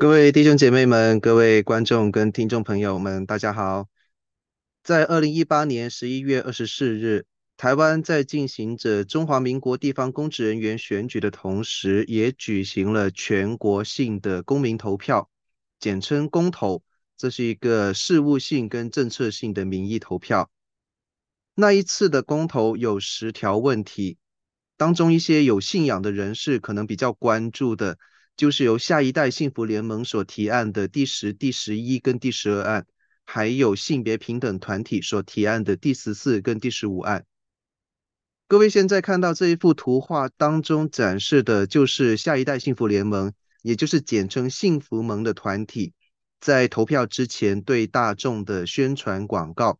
各位弟兄姐妹们，各位观众跟听众朋友们，大家好。在二零一八年十一月二十四日，台湾在进行着中华民国地方公职人员选举的同时，也举行了全国性的公民投票，简称公投。这是一个事务性跟政策性的民意投票。那一次的公投有十条问题，当中一些有信仰的人士可能比较关注的。就是由下一代幸福联盟所提案的第十、第十一跟第十二案，还有性别平等团体所提案的第十四跟第十五案。各位现在看到这一幅图画当中展示的，就是下一代幸福联盟，也就是简称幸福盟的团体，在投票之前对大众的宣传广告。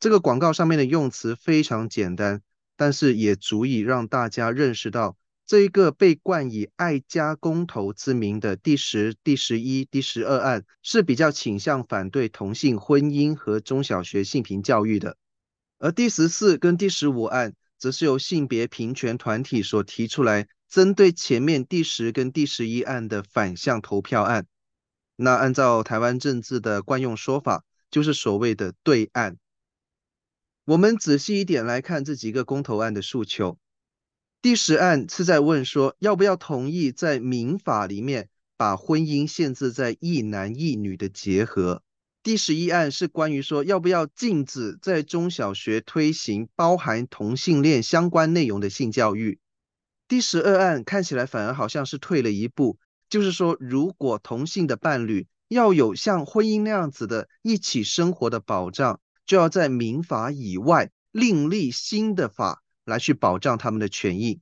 这个广告上面的用词非常简单，但是也足以让大家认识到。这一个被冠以“爱家公投”之名的第十、第十一、第十二案，是比较倾向反对同性婚姻和中小学性平教育的；而第十四跟第十五案，则是由性别平权团体所提出来，针对前面第十跟第十一案的反向投票案。那按照台湾政治的惯用说法，就是所谓的对案。我们仔细一点来看这几个公投案的诉求。第十案是在问说，要不要同意在民法里面把婚姻限制在一男一女的结合。第十一案是关于说，要不要禁止在中小学推行包含同性恋相关内容的性教育。第十二案看起来反而好像是退了一步，就是说，如果同性的伴侣要有像婚姻那样子的一起生活的保障，就要在民法以外另立新的法。来去保障他们的权益。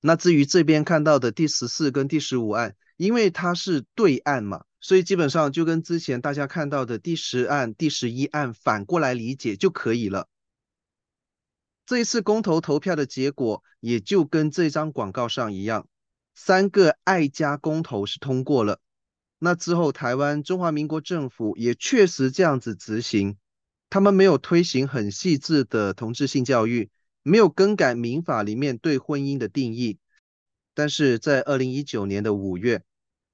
那至于这边看到的第十四跟第十五案，因为它是对案嘛，所以基本上就跟之前大家看到的第十案、第十一案反过来理解就可以了。这一次公投投票的结果也就跟这张广告上一样，三个爱家公投是通过了。那之后，台湾中华民国政府也确实这样子执行。他们没有推行很细致的同志性教育，没有更改民法里面对婚姻的定义，但是在二零一九年的五月，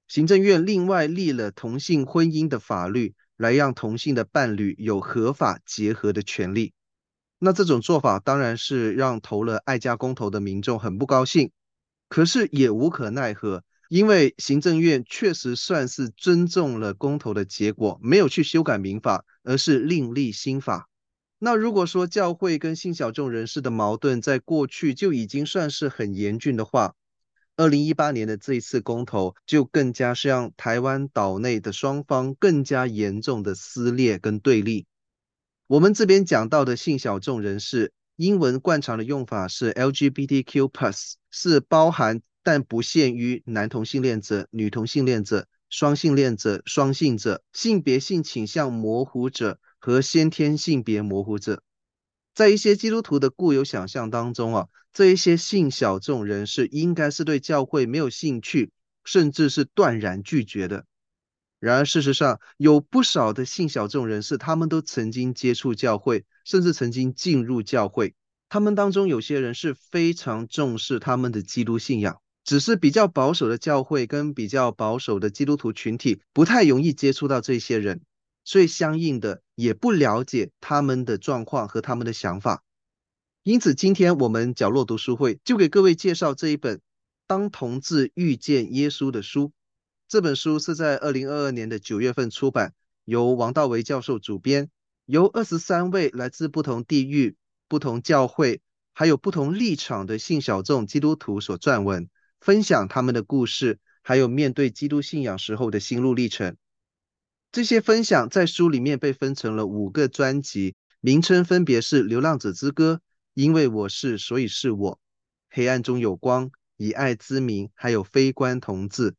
行政院另外立了同性婚姻的法律，来让同性的伴侣有合法结合的权利。那这种做法当然是让投了爱家公投的民众很不高兴，可是也无可奈何。因为行政院确实算是尊重了公投的结果，没有去修改民法，而是另立新法。那如果说教会跟性小众人士的矛盾在过去就已经算是很严峻的话，二零一八年的这一次公投就更加是让台湾岛内的双方更加严重的撕裂跟对立。我们这边讲到的性小众人士，英文惯常的用法是 LGBTQ+，是包含。但不限于男同性恋者、女同性恋者、双性恋者、双性者、性别性倾向模糊者和先天性别模糊者。在一些基督徒的固有想象当中啊，这一些性小众人士应该是对教会没有兴趣，甚至是断然拒绝的。然而事实上，有不少的性小众人士，他们都曾经接触教会，甚至曾经进入教会。他们当中有些人是非常重视他们的基督信仰。只是比较保守的教会跟比较保守的基督徒群体不太容易接触到这些人，所以相应的也不了解他们的状况和他们的想法。因此，今天我们角落读书会就给各位介绍这一本《当同志遇见耶稣》的书。这本书是在二零二二年的九月份出版，由王道维教授主编，由二十三位来自不同地域、不同教会还有不同立场的性小众基督徒所撰文。分享他们的故事，还有面对基督信仰时候的心路历程。这些分享在书里面被分成了五个专辑，名称分别是《流浪者之歌》、因为我是，所以是我、黑暗中有光、以爱之名，还有非关同志。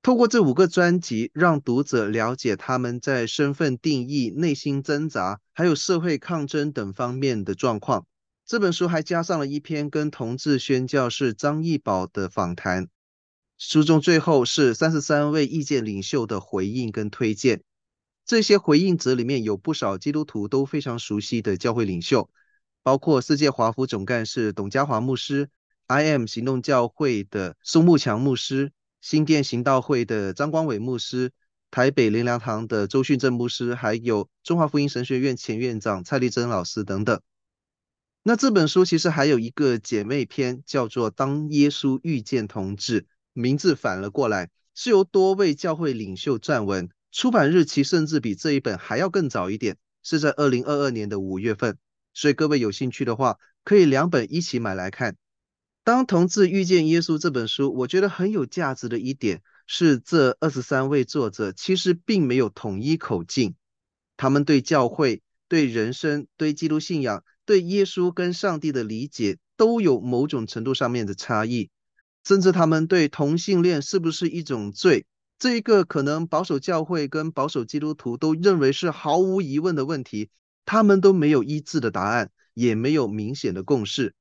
透过这五个专辑，让读者了解他们在身份定义、内心挣扎，还有社会抗争等方面的状况。这本书还加上了一篇跟同志宣教士张义宝的访谈，书中最后是三十三位意见领袖的回应跟推荐。这些回应者里面有不少基督徒都非常熟悉的教会领袖，包括世界华府总干事董家华牧师、I M 行动教会的宋木强牧师、新店行道会的张光伟牧师、台北灵粮堂的周训正牧师，还有中华福音神学院前院长蔡丽珍老师等等。那这本书其实还有一个姐妹篇，叫做《当耶稣遇见同志》，名字反了过来，是由多位教会领袖撰文，出版日期甚至比这一本还要更早一点，是在二零二二年的五月份。所以各位有兴趣的话，可以两本一起买来看。《当同志遇见耶稣》这本书，我觉得很有价值的一点是，这二十三位作者其实并没有统一口径，他们对教会、对人生、对基督信仰。对耶稣跟上帝的理解都有某种程度上面的差异，甚至他们对同性恋是不是一种罪，这一个可能保守教会跟保守基督徒都认为是毫无疑问的问题，他们都没有一致的答案，也没有明显的共识，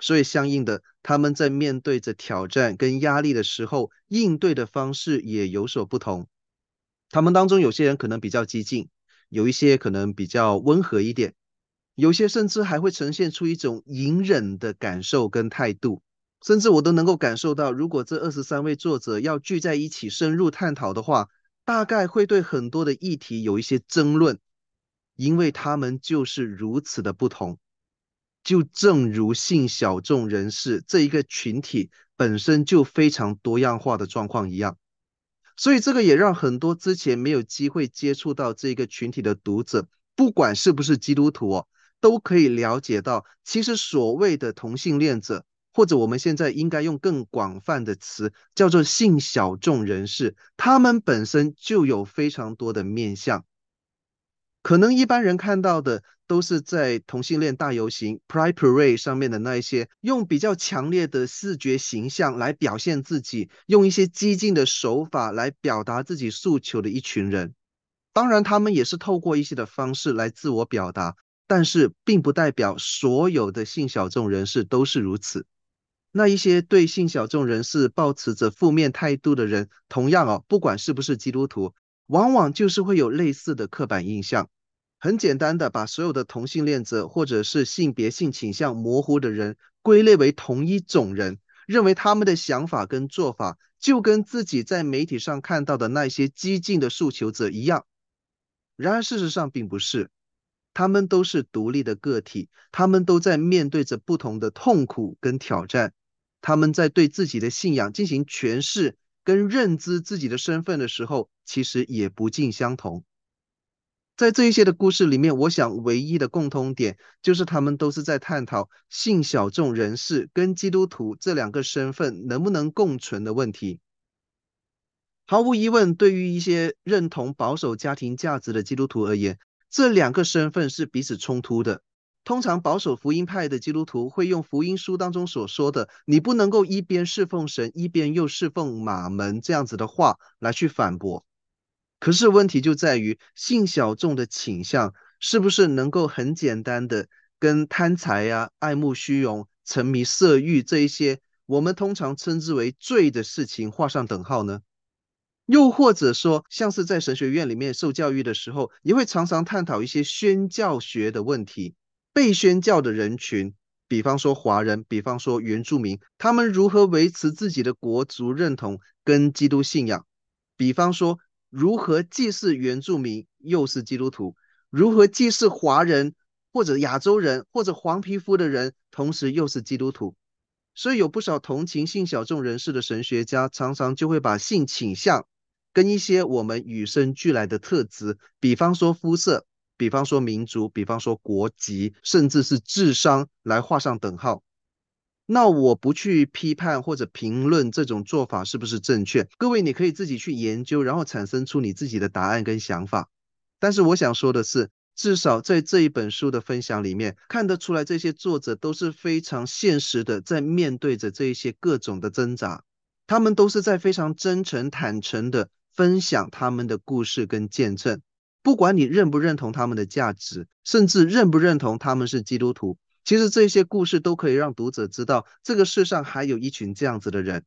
所以相应的，他们在面对着挑战跟压力的时候，应对的方式也有所不同。他们当中有些人可能比较激进，有一些可能比较温和一点。有些甚至还会呈现出一种隐忍的感受跟态度，甚至我都能够感受到，如果这二十三位作者要聚在一起深入探讨的话，大概会对很多的议题有一些争论，因为他们就是如此的不同。就正如性小众人士这一个群体本身就非常多样化的状况一样，所以这个也让很多之前没有机会接触到这个群体的读者，不管是不是基督徒哦。都可以了解到，其实所谓的同性恋者，或者我们现在应该用更广泛的词，叫做性小众人士，他们本身就有非常多的面向。可能一般人看到的都是在同性恋大游行 Pride Parade 上面的那一些，用比较强烈的视觉形象来表现自己，用一些激进的手法来表达自己诉求的一群人。当然，他们也是透过一些的方式来自我表达。但是，并不代表所有的性小众人士都是如此。那一些对性小众人士抱持着负面态度的人，同样哦，不管是不是基督徒，往往就是会有类似的刻板印象。很简单的，把所有的同性恋者或者是性别性倾向模糊的人归类为同一种人，认为他们的想法跟做法就跟自己在媒体上看到的那些激进的诉求者一样。然而，事实上并不是。他们都是独立的个体，他们都在面对着不同的痛苦跟挑战。他们在对自己的信仰进行诠释跟认知自己的身份的时候，其实也不尽相同。在这一些的故事里面，我想唯一的共通点就是他们都是在探讨性小众人士跟基督徒这两个身份能不能共存的问题。毫无疑问，对于一些认同保守家庭价值的基督徒而言，这两个身份是彼此冲突的。通常保守福音派的基督徒会用福音书当中所说的“你不能够一边侍奉神，一边又侍奉马门”这样子的话来去反驳。可是问题就在于性小众的倾向是不是能够很简单的跟贪财啊、爱慕虚荣、沉迷色欲这一些我们通常称之为罪的事情画上等号呢？又或者说，像是在神学院里面受教育的时候，也会常常探讨一些宣教学的问题。被宣教的人群，比方说华人，比方说原住民，他们如何维持自己的国族认同跟基督信仰？比方说，如何既是原住民又是基督徒？如何既是华人或者亚洲人或者黄皮肤的人，同时又是基督徒？所以有不少同情性小众人士的神学家，常常就会把性倾向。跟一些我们与生俱来的特质，比方说肤色，比方说民族，比方说国籍，甚至是智商，来画上等号。那我不去批判或者评论这种做法是不是正确，各位你可以自己去研究，然后产生出你自己的答案跟想法。但是我想说的是，至少在这一本书的分享里面，看得出来这些作者都是非常现实的，在面对着这一些各种的挣扎，他们都是在非常真诚坦诚的。分享他们的故事跟见证，不管你认不认同他们的价值，甚至认不认同他们是基督徒，其实这些故事都可以让读者知道，这个世上还有一群这样子的人。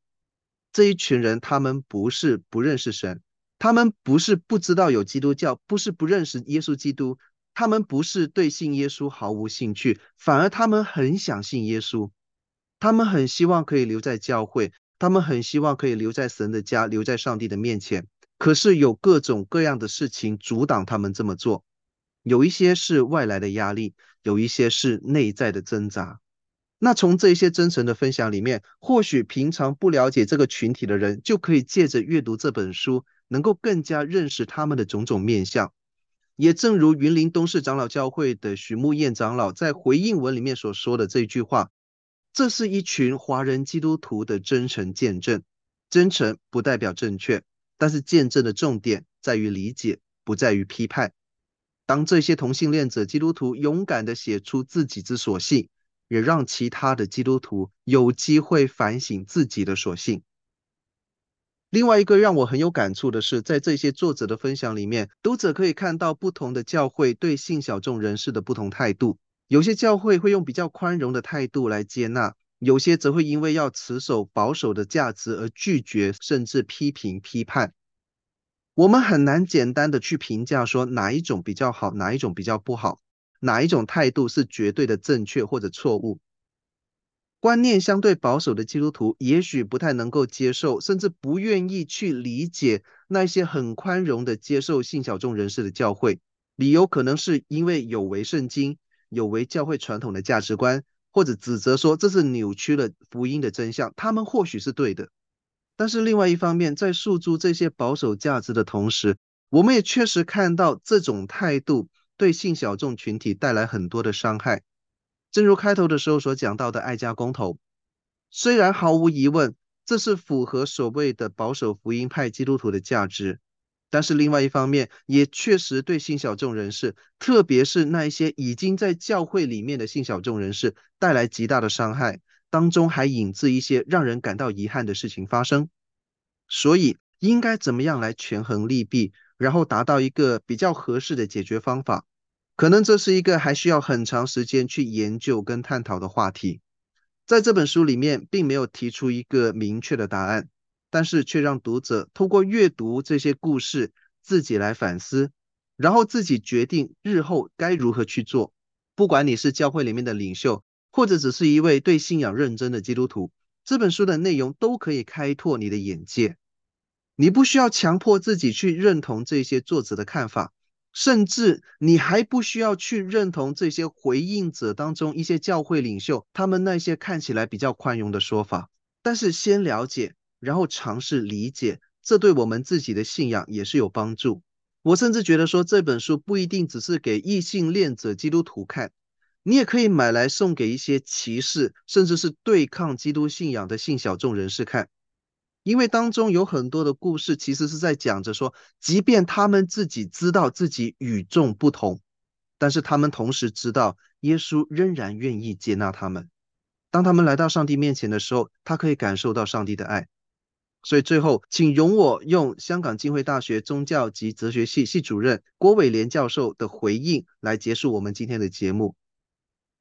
这一群人，他们不是不认识神，他们不是不知道有基督教，不是不认识耶稣基督，他们不是对信耶稣毫无兴趣，反而他们很想信耶稣，他们很希望可以留在教会。他们很希望可以留在神的家，留在上帝的面前。可是有各种各样的事情阻挡他们这么做，有一些是外来的压力，有一些是内在的挣扎。那从这些真诚的分享里面，或许平常不了解这个群体的人，就可以借着阅读这本书，能够更加认识他们的种种面相。也正如云林东势长老教会的许慕燕长老在回应文里面所说的这句话：“这是一群华人基督徒的真诚见证。真诚不代表正确，但是见证的重点在于理解，不在于批判。当这些同性恋者基督徒勇敢地写出自己之所信，也让其他的基督徒有机会反省自己的所信。”另外一个让我很有感触的是，在这些作者的分享里面，读者可以看到不同的教会对性小众人士的不同态度。有些教会会用比较宽容的态度来接纳，有些则会因为要持守保守的价值而拒绝，甚至批评批判。我们很难简单的去评价说哪一种比较好，哪一种比较不好，哪一种态度是绝对的正确或者错误。观念相对保守的基督徒，也许不太能够接受，甚至不愿意去理解那些很宽容的接受性小众人士的教会。理由可能是因为有违圣经、有违教会传统的价值观，或者指责说这是扭曲了福音的真相。他们或许是对的，但是另外一方面，在诉诸这些保守价值的同时，我们也确实看到这种态度对性小众群体带来很多的伤害。正如开头的时候所讲到的爱家公投，虽然毫无疑问这是符合所谓的保守福音派基督徒的价值，但是另外一方面也确实对性小众人士，特别是那一些已经在教会里面的性小众人士带来极大的伤害，当中还引致一些让人感到遗憾的事情发生。所以应该怎么样来权衡利弊，然后达到一个比较合适的解决方法？可能这是一个还需要很长时间去研究跟探讨的话题，在这本书里面并没有提出一个明确的答案，但是却让读者透过阅读这些故事，自己来反思，然后自己决定日后该如何去做。不管你是教会里面的领袖，或者只是一位对信仰认真的基督徒，这本书的内容都可以开拓你的眼界。你不需要强迫自己去认同这些作者的看法。甚至你还不需要去认同这些回应者当中一些教会领袖，他们那些看起来比较宽容的说法。但是先了解，然后尝试理解，这对我们自己的信仰也是有帮助。我甚至觉得说，这本书不一定只是给异性恋者基督徒看，你也可以买来送给一些歧视甚至是对抗基督信仰的性小众人士看。因为当中有很多的故事，其实是在讲着说，即便他们自己知道自己与众不同，但是他们同时知道耶稣仍然愿意接纳他们。当他们来到上帝面前的时候，他可以感受到上帝的爱。所以最后，请容我用香港浸会大学宗教及哲学系系主任郭伟廉教授的回应来结束我们今天的节目。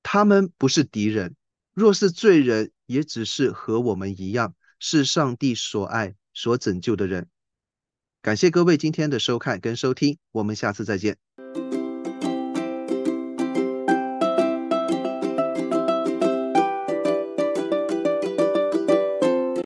他们不是敌人，若是罪人，也只是和我们一样。是上帝所爱、所拯救的人。感谢各位今天的收看跟收听，我们下次再见。